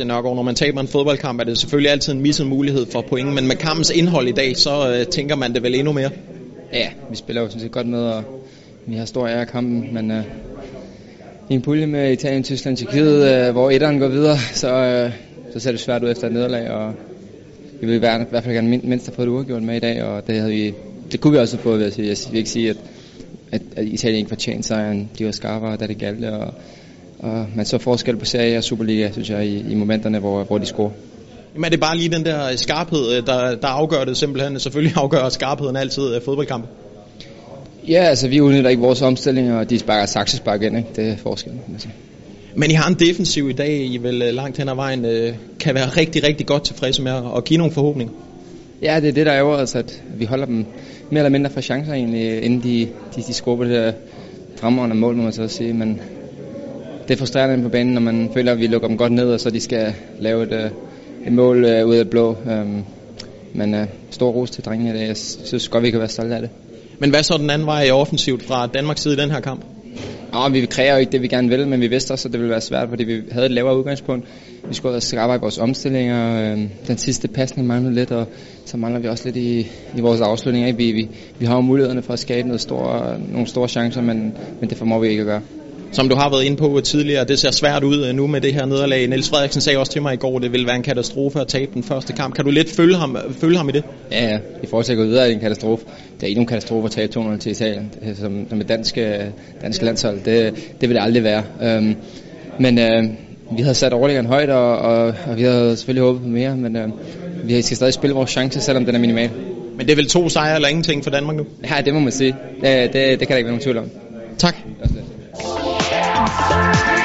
Christian Nørgaard, når man taber en fodboldkamp, er det selvfølgelig altid en misset mulighed for point, men med kampens indhold i dag, så øh, tænker man det vel endnu mere? Ja, vi spiller jo sådan set godt med, og vi har stor ære af kampen, men øh, i en pulje med Italien, Tyskland, Tjekkiet, øh, hvor etteren går videre, så, øh, så ser det svært ud efter et nederlag, og vi vil i hvert fald gerne mindst have fået det uafgjort med i dag, og det, havde vi, det kunne vi også have fået, vil jeg sige. Jeg vil ikke sige, at, at, at Italien ikke fortjente sejren. De var skarpere, da det galt, og, og man så forskel på Serie og Superliga, synes jeg, i, i momenterne, hvor, hvor de scorer. Jamen er det bare lige den der skarphed, øh, der, der afgør det simpelthen? Selvfølgelig afgør skarpheden altid af fodboldkamp. Ja, altså vi udnytter ikke vores omstillinger, og de sparker saksespark ind, ikke? det er forskellen. Altså. Men I har en defensiv i dag, I vel øh, langt hen ad vejen øh, kan være rigtig, rigtig godt tilfredse med at give nogle forhåbninger. Ja, det er det, der er os, at vi holder dem mere eller mindre for chancer egentlig, inden de, de, de på det der fremragende mål, må man så sige. Men det er frustrerende på banen, når man føler, at vi lukker dem godt ned, og så de skal lave et, øh, et mål uh, ud af blå. Um, men uh, stor ros til drengene i dag. Jeg synes godt, vi kan være stolte af det. Men hvad så den anden vej offensivt fra Danmarks side i den her kamp? Ja, vi kræver ikke det, vi gerne vil, men vi vidste også, at det ville være svært, fordi vi havde et lavere udgangspunkt. Vi skulle også arbejde i vores omstillinger. Øhm, den sidste pasning manglede lidt, og så mangler vi også lidt i, i vores afslutninger. Vi, vi, vi har jo mulighederne for at skabe noget store, nogle store chancer, men, men det formår vi ikke at gøre som du har været inde på tidligere, det ser svært ud øh, nu med det her nederlag. Niels Frederiksen sagde også til mig i går, at det ville være en katastrofe at tabe den første kamp. Kan du lidt følge ham, følge ham i det? Ja, ja. I forhold til at gå videre er det en katastrofe. Det er ikke nogen katastrofe at tabe 200 til Italien, som, som et dansk, dansk landshold. Det, det vil det aldrig være. Um, men uh, vi havde sat overlæggeren højt, og, og, og vi havde selvfølgelig håbet på mere, men uh, vi skal stadig spille vores chance, selvom den er minimal. Men det er vel to sejre eller ingenting for Danmark nu? Ja, det må man sige. Det, det, det kan der ikke være nogen tvivl om. Tak. Bye.